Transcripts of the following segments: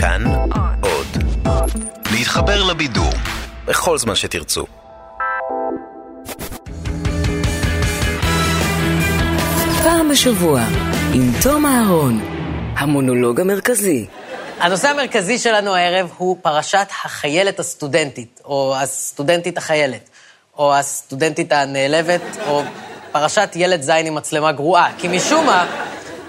כאן עוד. להתחבר לבידור בכל זמן שתרצו. פעם בשבוע, עם תום אהרון, המונולוג המרכזי. הנושא המרכזי שלנו הערב הוא פרשת החיילת הסטודנטית, או הסטודנטית החיילת, או הסטודנטית הנעלבת, או פרשת ילד זין עם מצלמה גרועה. כי משום מה,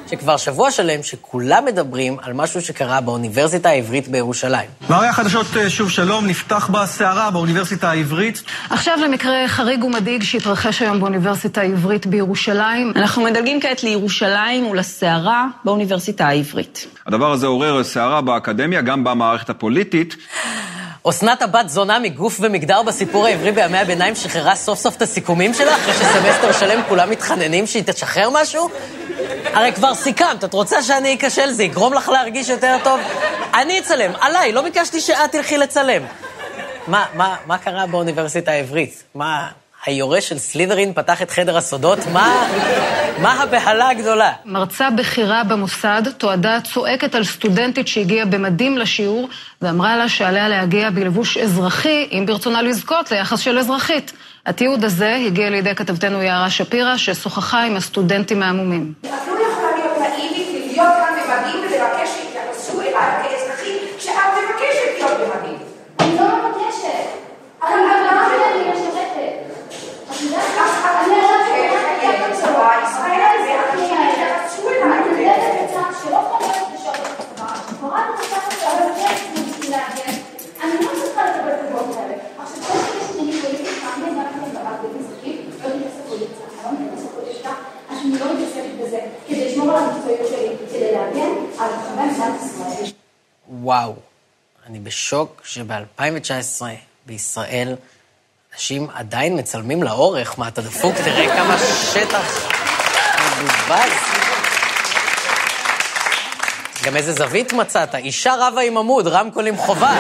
שכבר שבוע שלם שכולם מדברים על משהו שקרה באוניברסיטה העברית בירושלים. והרי החדשות אה, שוב שלום, נפתח בסערה באוניברסיטה העברית. עכשיו למקרה חריג ומדאיג שהתרחש היום באוניברסיטה העברית בירושלים. אנחנו מדלגים כעת לירושלים ולסערה באוניברסיטה העברית. הדבר הזה עורר סערה באקדמיה, גם במערכת הפוליטית. אסנת הבת זונה מגוף ומגדר בסיפור העברי בימי הביניים שחררה סוף סוף את הסיכומים שלה, אחרי שסמסטר שלם כולם מתחננים שהיא תשחרר משהו? הרי כבר סיכמת, את רוצה שאני אכשל? זה יגרום לך להרגיש יותר טוב? אני אצלם, עליי, לא ביקשתי שאת תלכי לצלם. מה, מה, מה קרה באוניברסיטה העברית? מה, היורש של סלידרין פתח את חדר הסודות? מה, מה הבהלה הגדולה? מרצה בכירה במוסד תועדה צועקת על סטודנטית שהגיעה במדים לשיעור ואמרה לה שעליה להגיע בלבוש אזרחי, אם ברצונה לזכות ליחס של אזרחית. התיעוד הזה הגיע לידי כתבתנו יערה שפירא, ששוחחה עם הסטודנטים העמומים. את לא יכולה להיות נאיבית ולהיות כאן במדים ולבקש שיתייחסו אליי כאזרחית שאת מבקשת להיות במדים. אני לא מבקשת. אני המטרה שלי היא משרתת. אז את לא חיילת בצבא ישראל ואת שיתייחסו אליי. אני מתנדבת בצד שלא חייבת לשרת בצבא. קוראת את הצד הזה, אבל כן בשביל להגן. אני לא צריכה לקבל את הדעות האלה. עכשיו, כל שיש עניינים פוליטיים, אני יודעת להם דבר אזרחית, לא מתעסק פוליטיקה, אני לא מתעסק פוליטיקה, אני לא מתעסקת בזה, כדי לשמור על המקצועיות שלי, כדי להגן על חברי מדינת ישראל. וואו, אני בשוק שב-2019 בישראל אנשים עדיין מצלמים לאורך. מה, אתה דפוק? תראה כמה שטח מבוזבז. גם איזה זווית מצאת, אישה רבה עם עמוד, רמקולים חובה.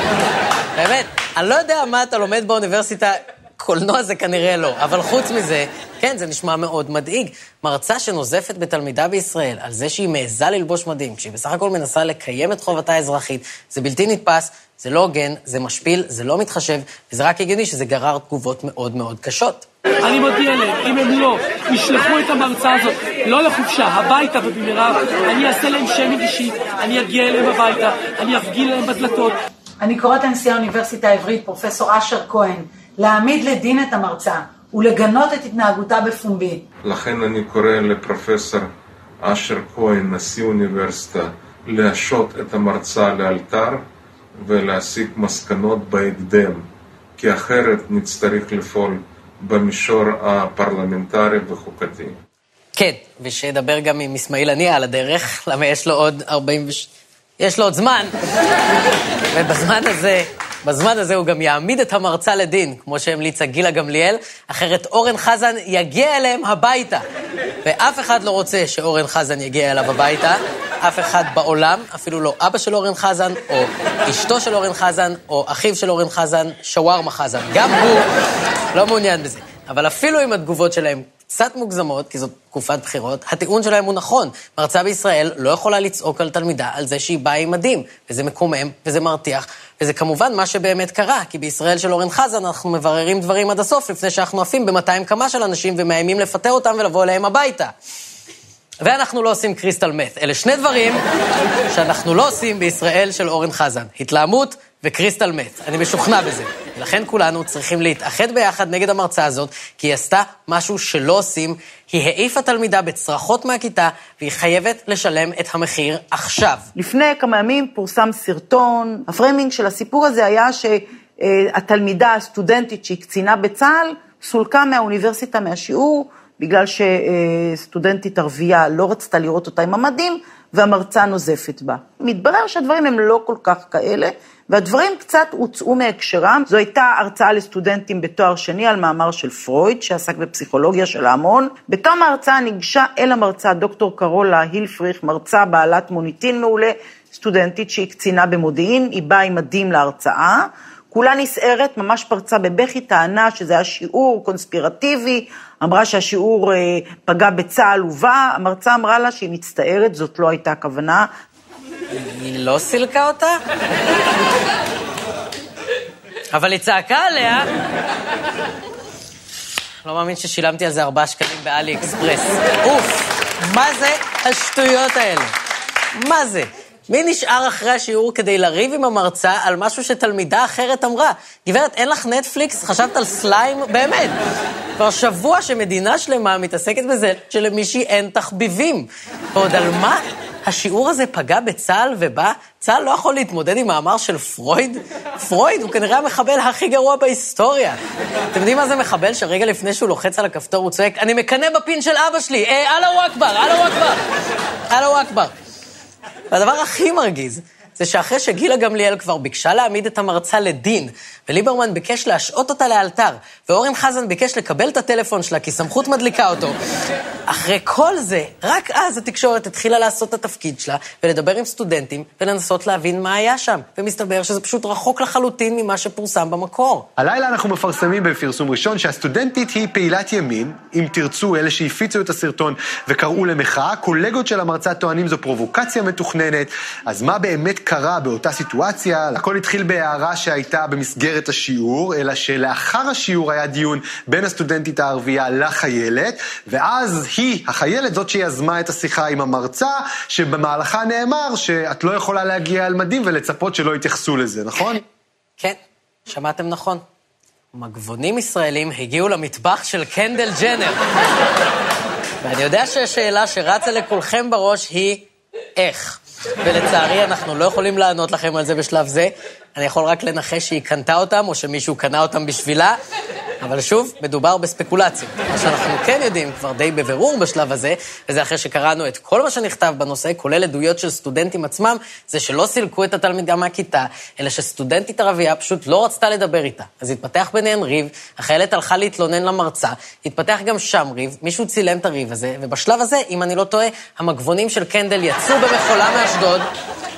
באמת, אני לא יודע מה אתה לומד באוניברסיטה, קולנוע זה כנראה לא, אבל חוץ מזה, כן, זה נשמע מאוד מדאיג. מרצה שנוזפת בתלמידה בישראל על זה שהיא מעיזה ללבוש מדים, כשהיא בסך הכל מנסה לקיים את חובתה האזרחית, זה בלתי נתפס, זה לא הוגן, זה משפיל, זה לא מתחשב, וזה רק הגיוני שזה גרר תגובות מאוד מאוד קשות. אני מודיע להם, אם הם לא ישלחו את המרצה הזאת לא לחופשה, הביתה ובמהרה, אני אעשה להם שיימינג אישי, אני אגיע אליהם הביתה, אני אפגיל להם בדלתות. אני קוראת לנשיא האוניברסיטה העברית, פרופסור אשר כהן, להעמיד לדין את המרצה ולגנות את התנהגותה בפומבי. לכן אני קורא לפרופסור אשר כהן, נשיא אוניברסיטה, להשעות את המרצה לאלתר ולהסיק מסקנות בהקדם, כי אחרת נצטרך לפעול במישור הפרלמנטרי וחוקתי. כן, ושידבר גם עם אסמאעיל הנייה על הדרך, למה יש לו עוד 40 וש... יש לו עוד זמן, ובזמן הזה, בזמן הזה הוא גם יעמיד את המרצה לדין, כמו שהמליצה גילה גמליאל, אחרת אורן חזן יגיע אליהם הביתה. ואף אחד לא רוצה שאורן חזן יגיע אליו הביתה, אף אחד בעולם, אפילו לא אבא של אורן חזן, או אשתו של אורן חזן, או אחיו של אורן חזן, שווארמה חזן. גם הוא לא מעוניין בזה. אבל אפילו אם התגובות שלהם קצת מוגזמות, כי זאת תקופת בחירות, הטיעון שלהם הוא נכון. מרצה בישראל לא יכולה לצעוק על תלמידה על זה שהיא באה עם מדים, וזה מקומם, וזה מרתיח, וזה כמובן מה שבאמת קרה, כי בישראל של אורן חזן אנחנו מבררים דברים עד הסוף, לפני שאנחנו עפים ב-200 קמ"ש של אנשים ומאיימים לפטר אותם ולבוא אליהם הביתה. ואנחנו לא עושים קריסטל מת. אלה שני דברים שאנחנו לא עושים בישראל של אורן חזן. התלהמות וקריסטל מת. אני משוכנע בזה. ולכן כולנו צריכים להתאחד ביחד נגד המרצה הזאת, כי היא עשתה משהו שלא עושים. היא העיפה תלמידה בצרחות מהכיתה, והיא חייבת לשלם את המחיר עכשיו. לפני כמה ימים פורסם סרטון, ה framing של הסיפור הזה היה שהתלמידה הסטודנטית שהיא קצינה בצה"ל, סולקה מהאוניברסיטה מהשיעור, בגלל שסטודנטית ערבייה לא רצתה לראות אותה עם המדים, והמרצה נוזפת בה. מתברר שהדברים הם לא כל כך כאלה, והדברים קצת הוצאו מהקשרם. זו הייתה הרצאה לסטודנטים בתואר שני על מאמר של פרויד, שעסק בפסיכולוגיה של ההמון. בתום ההרצאה ניגשה אל המרצה דוקטור קרולה הילפריך, מרצה בעלת מוניטין מעולה, סטודנטית שהיא קצינה במודיעין, היא באה עם מדים להרצאה. כולה נסערת, ממש פרצה בבכי, טענה שזה היה שיעור קונספירטיבי, אמרה שהשיעור אה, פגע בצה"ל ובה, המרצה אמרה לה שהיא מצטערת, זאת לא הייתה הכוונה. היא לא סילקה אותה? אבל היא צעקה עליה. לא מאמין ששילמתי על זה ארבעה שקלים באלי אקספרס. אוף, מה זה השטויות האלה? מה זה? מי נשאר אחרי השיעור כדי לריב עם המרצה על משהו שתלמידה אחרת אמרה? גברת, אין לך נטפליקס? חשבת על סליים? באמת. כבר שבוע שמדינה שלמה מתעסקת בזה שלמישהי אין תחביבים. ועוד על מה? השיעור הזה פגע בצה"ל ובה? צה"ל לא יכול להתמודד עם מאמר של פרויד? פרויד הוא כנראה המחבל הכי גרוע בהיסטוריה. אתם יודעים מה זה מחבל שרגע לפני שהוא לוחץ על הכפתור הוא צועק, אני מקנא בפין של אבא שלי, אה, אללהו אכבר, אללהו אכבר, אללהו אכבר. והדבר הכי מרגיז, זה שאחרי שגילה גמליאל כבר ביקשה להעמיד את המרצה לדין, וליברמן ביקש להשעות אותה לאלתר, ואורן חזן ביקש לקבל את הטלפון שלה כי סמכות מדליקה אותו, אחרי כל זה, רק אז התקשורת התחילה לעשות את התפקיד שלה, ולדבר עם סטודנטים, ולנסות להבין מה היה שם. ומסתבר שזה פשוט רחוק לחלוטין ממה שפורסם במקור. הלילה אנחנו מפרסמים בפרסום ראשון שהסטודנטית היא פעילת ימין, אם תרצו, אלה שהפיצו את הסרטון וקראו למחאה, קולגות של המרצה טוענים זו פרובוקציה מתוכננת, אז מה באמת קרה באותה סיטואציה? הכל התחיל בהערה שהייתה במסגרת השיעור, אלא שלאחר השיעור היה דיון בין הסטודנטית הערבייה לחיילת, ואז היא, החיילת, זאת שיזמה את השיחה עם המרצה, שבמהלכה נאמר שאת לא יכולה להגיע על מדים ולצפות שלא יתייחסו לזה, נכון? כן, שמעתם נכון. מגבונים ישראלים הגיעו למטבח של קנדל ג'נר. ואני יודע שהשאלה שרצה לכולכם בראש היא איך. ולצערי אנחנו לא יכולים לענות לכם על זה בשלב זה. אני יכול רק לנחש שהיא קנתה אותם, או שמישהו קנה אותם בשבילה, אבל שוב, מדובר בספקולציות. מה שאנחנו כן יודעים כבר די בבירור בשלב הזה, וזה אחרי שקראנו את כל מה שנכתב בנושא, כולל עדויות של סטודנטים עצמם, זה שלא סילקו את התלמידה מהכיתה, אלא שסטודנטית ערבייה פשוט לא רצתה לדבר איתה. אז התפתח ביניהן ריב, החיילת הלכה להתלונן למרצה, התפתח גם שם ריב, מישהו צילם את הריב הזה, ובשלב הזה, אם אני לא טועה, המגבונים של קנדל יצאו במכולה מאשדוד,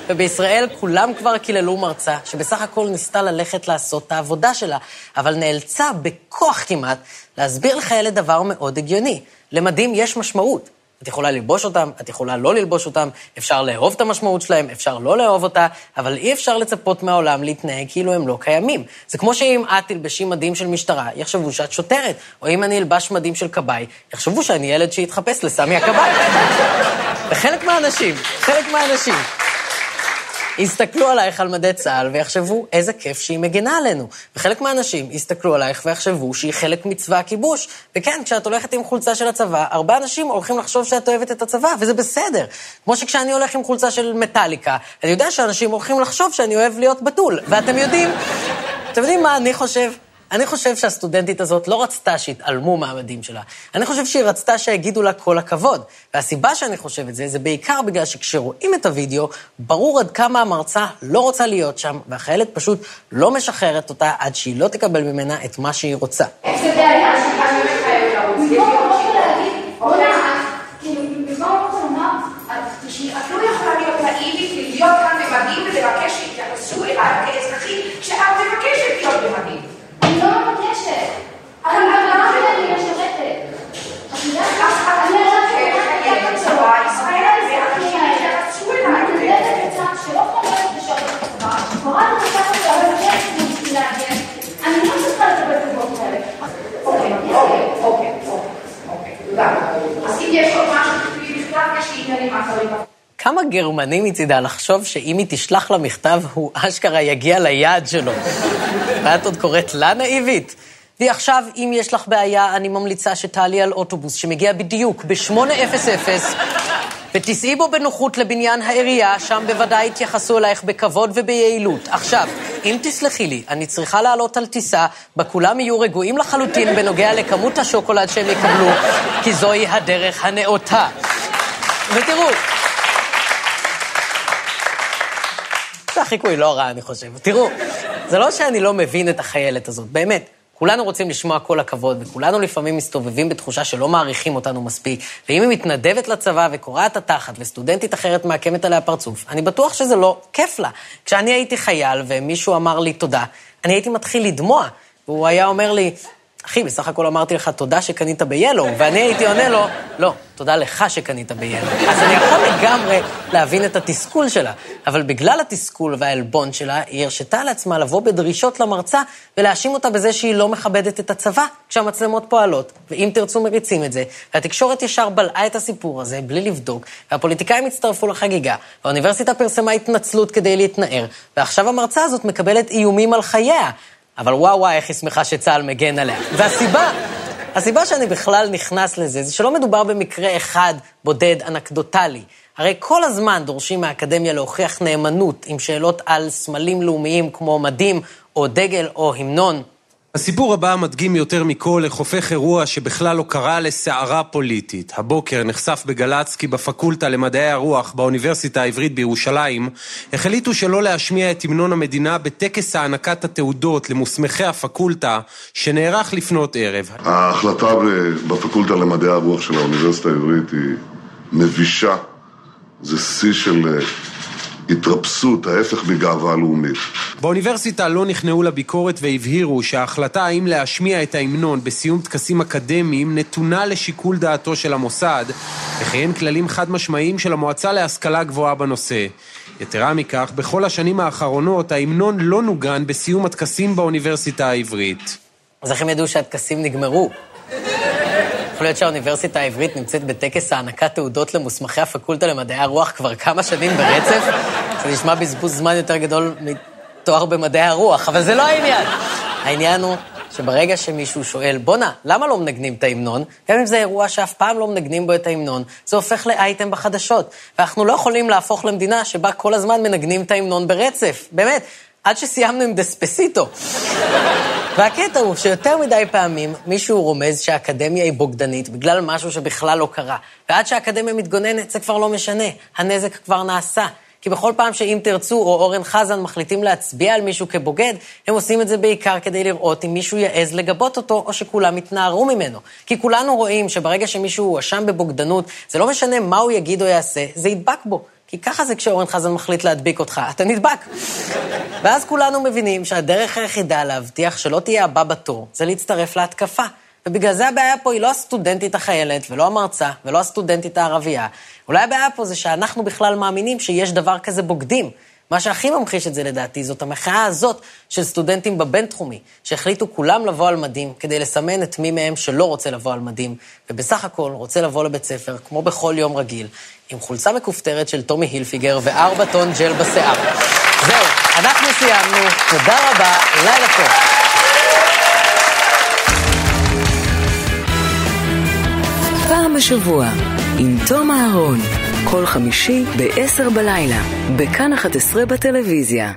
ובישראל כולם כבר קיללו מרצה, שבסך הכל ניסתה ללכת לעשות את העבודה שלה, אבל נאלצה בכוח כמעט להסביר לחיילת דבר מאוד הגיוני. למדים יש משמעות. את יכולה ללבוש אותם, את יכולה לא ללבוש אותם, אפשר לאהוב את המשמעות שלהם, אפשר לא לאהוב אותה, אבל אי אפשר לצפות מהעולם להתנהג כאילו הם לא קיימים. זה כמו שאם את תלבשי מדים של משטרה, יחשבו שאת שוטרת, או אם אני אלבש מדים של כבאי, יחשבו שאני ילד שהתחפש לסמי הכבאי. וחלק מהאנשים, חלק מהאנשים, יסתכלו עלייך על מדי צה"ל ויחשבו איזה כיף שהיא מגינה עלינו. וחלק מהאנשים יסתכלו עלייך ויחשבו שהיא חלק מצבא הכיבוש. וכן, כשאת הולכת עם חולצה של הצבא, הרבה אנשים הולכים לחשוב שאת אוהבת את הצבא, וזה בסדר. כמו שכשאני הולך עם חולצה של מטאליקה, אני יודע שאנשים הולכים לחשוב שאני אוהב להיות בתול. ואתם יודעים, אתם יודעים מה אני חושב? אני חושב שהסטודנטית הזאת לא רצתה שיתעלמו מהמדים שלה. אני חושב שהיא רצתה שיגידו לה כל הכבוד. והסיבה שאני חושב את זה, זה בעיקר בגלל שכשרואים את הוידאו, ברור עד כמה המרצה לא רוצה להיות שם, והחיילת פשוט לא משחררת אותה עד שהיא לא תקבל ממנה את מה שהיא רוצה. זה בעיה שכאן באמת חייבת לרוץ. במקום לבוא ולהגיד, בוא נעש, כאילו, במקום לבוא ולומר, את לא יכולה להיות נאיבית, להיות כאן במדים ולבקש שיתייחסו אליי כאזרחית, כשאת מבקשת להיות במדים. אני לא מבקשת. אני אמרתי אני משרתת. את יודעת, אני הלכתי בצבא, ישראל ויתייחסו אליי. אני מתנדבת בצבא שלא חייבת לשרת בצבא, קוראת את הספר שלה ומבקשת בשביל להגן. אני לא צריכה לקבל תגובות כאלה. אוקיי, אוקיי, אוקיי, אוקיי, תודה. אז אם יש עוד משהו שתכתבי בכתב, יש לי עניינים אחרים. כמה גרמני מצידה לחשוב שאם היא תשלח לה מכתב, הוא אשכרה יגיע ליעד שלו. ואת עוד קוראת לה נאיבית? ועכשיו, אם יש לך בעיה, אני ממליצה שתעלי על אוטובוס שמגיע בדיוק ב-8:00, ותיסעי בו בנוחות לבניין העירייה, שם בוודאי יתייחסו אלייך בכבוד וביעילות. עכשיו, אם תסלחי לי, אני צריכה לעלות על טיסה, בה כולם יהיו רגועים לחלוטין בנוגע לכמות השוקולד שהם יקבלו, כי זוהי הדרך הנאותה. ותראו, זה החיקוי לא רע, אני חושב. תראו, זה לא שאני לא מבין את החיילת הזאת, באמת. כולנו רוצים לשמוע כל הכבוד, וכולנו לפעמים מסתובבים בתחושה שלא מעריכים אותנו מספיק, ואם היא מתנדבת לצבא וקורעת התחת וסטודנטית אחרת מעקמת עליה פרצוף, אני בטוח שזה לא כיף לה. כשאני הייתי חייל ומישהו אמר לי תודה, אני הייתי מתחיל לדמוע, והוא היה אומר לי, אחי, בסך הכל אמרתי לך תודה שקנית ביאלו, ואני הייתי עונה לו, לא, תודה לך שקנית ביאלו. אז אני יכול לגמרי להבין את התסכול שלה, אבל בגלל התסכול והעלבון שלה, היא הרשתה לעצמה לבוא בדרישות למרצה ולהאשים אותה בזה שהיא לא מכבדת את הצבא כשהמצלמות פועלות. ואם תרצו מריצים את זה, והתקשורת ישר בלעה את הסיפור הזה בלי לבדוק, והפוליטיקאים הצטרפו לחגיגה, והאוניברסיטה פרסמה התנצלות כדי להתנער, ועכשיו המרצה הזאת מקבלת איומים על חייה. אבל וואו וואו, איך היא שמחה שצה"ל מגן עליה. והסיבה, הסיבה שאני בכלל נכנס לזה, זה שלא מדובר במקרה אחד בודד אנקדוטלי. הרי כל הזמן דורשים מהאקדמיה להוכיח נאמנות עם שאלות על סמלים לאומיים כמו מדים, או דגל, או המנון. הסיפור הבא מדגים יותר מכל איך הופך אירוע שבכלל לא קרה לסערה פוליטית. הבוקר נחשף בגל"צ כי בפקולטה למדעי הרוח באוניברסיטה העברית בירושלים החליטו שלא להשמיע את המנון המדינה בטקס הענקת התעודות למוסמכי הפקולטה שנערך לפנות ערב. ההחלטה בפקולטה למדעי הרוח של האוניברסיטה העברית היא מבישה. זה שיא של אה, התרפסות, ההפך מגאווה לאומית. באוניברסיטה לא נכנעו לביקורת והבהירו שההחלטה האם להשמיע את ההמנון בסיום טקסים אקדמיים נתונה לשיקול דעתו של המוסד, וכן כללים חד משמעיים של המועצה להשכלה גבוהה בנושא. יתרה מכך, בכל השנים האחרונות ההמנון לא נוגן בסיום הטקסים באוניברסיטה העברית. אז איך הם ידעו שהטקסים נגמרו? יכול להיות שהאוניברסיטה העברית נמצאת בטקס הענקת תעודות למוסמכי הפקולטה למדעי הרוח כבר כמה שנים ברצף? זה נשמע בזבוז זמן יותר גדול מתואר במדעי הרוח, אבל זה לא העניין. העניין הוא שברגע שמישהו שואל, בואנה, למה לא מנגנים את ההמנון? גם אם זה אירוע שאף פעם לא מנגנים בו את ההמנון, זה הופך לאייטם בחדשות. ואנחנו לא יכולים להפוך למדינה שבה כל הזמן מנגנים את ההמנון ברצף. באמת, עד שסיימנו עם דספסיטו. והקטע הוא שיותר מדי פעמים מישהו רומז שהאקדמיה היא בוגדנית בגלל משהו שבכלל לא קרה. ועד שהאקדמיה מתגוננת זה כבר לא משנה, הנזק כבר נעשה. כי בכל פעם שאם תרצו או אורן חזן מחליטים להצביע על מישהו כבוגד, הם עושים את זה בעיקר כדי לראות אם מישהו יעז לגבות אותו או שכולם יתנערו ממנו. כי כולנו רואים שברגע שמישהו הואשם בבוגדנות, זה לא משנה מה הוא יגיד או יעשה, זה ידבק בו. כי ככה זה כשאורן חזן מחליט להדביק אותך, אתה נדבק. ואז כולנו מבינים שהדרך היחידה להבטיח שלא תהיה הבא בתור, זה להצטרף להתקפה. ובגלל זה הבעיה פה היא לא הסטודנטית החיילת, ולא המרצה, ולא הסטודנטית הערבייה. אולי הבעיה פה זה שאנחנו בכלל מאמינים שיש דבר כזה בוגדים. מה שהכי ממחיש את זה לדעתי זאת המחאה הזאת של סטודנטים בבינתחומי, שהחליטו כולם לבוא על מדים כדי לסמן את מי מהם שלא רוצה לבוא על מדים, ובסך הכל רוצה לבוא לבית ספר, כמו בכל יום רגיל, עם חולצה מכופתרת של טומי הילפיגר וארבע טון ג'ל בשיער. זהו, אנחנו סיימנו, תודה רבה, לילה טוב. פעם בשבוע, עם תום אהרון, כל חמישי ב-10 בלילה, בכאן 11 בטלוויזיה.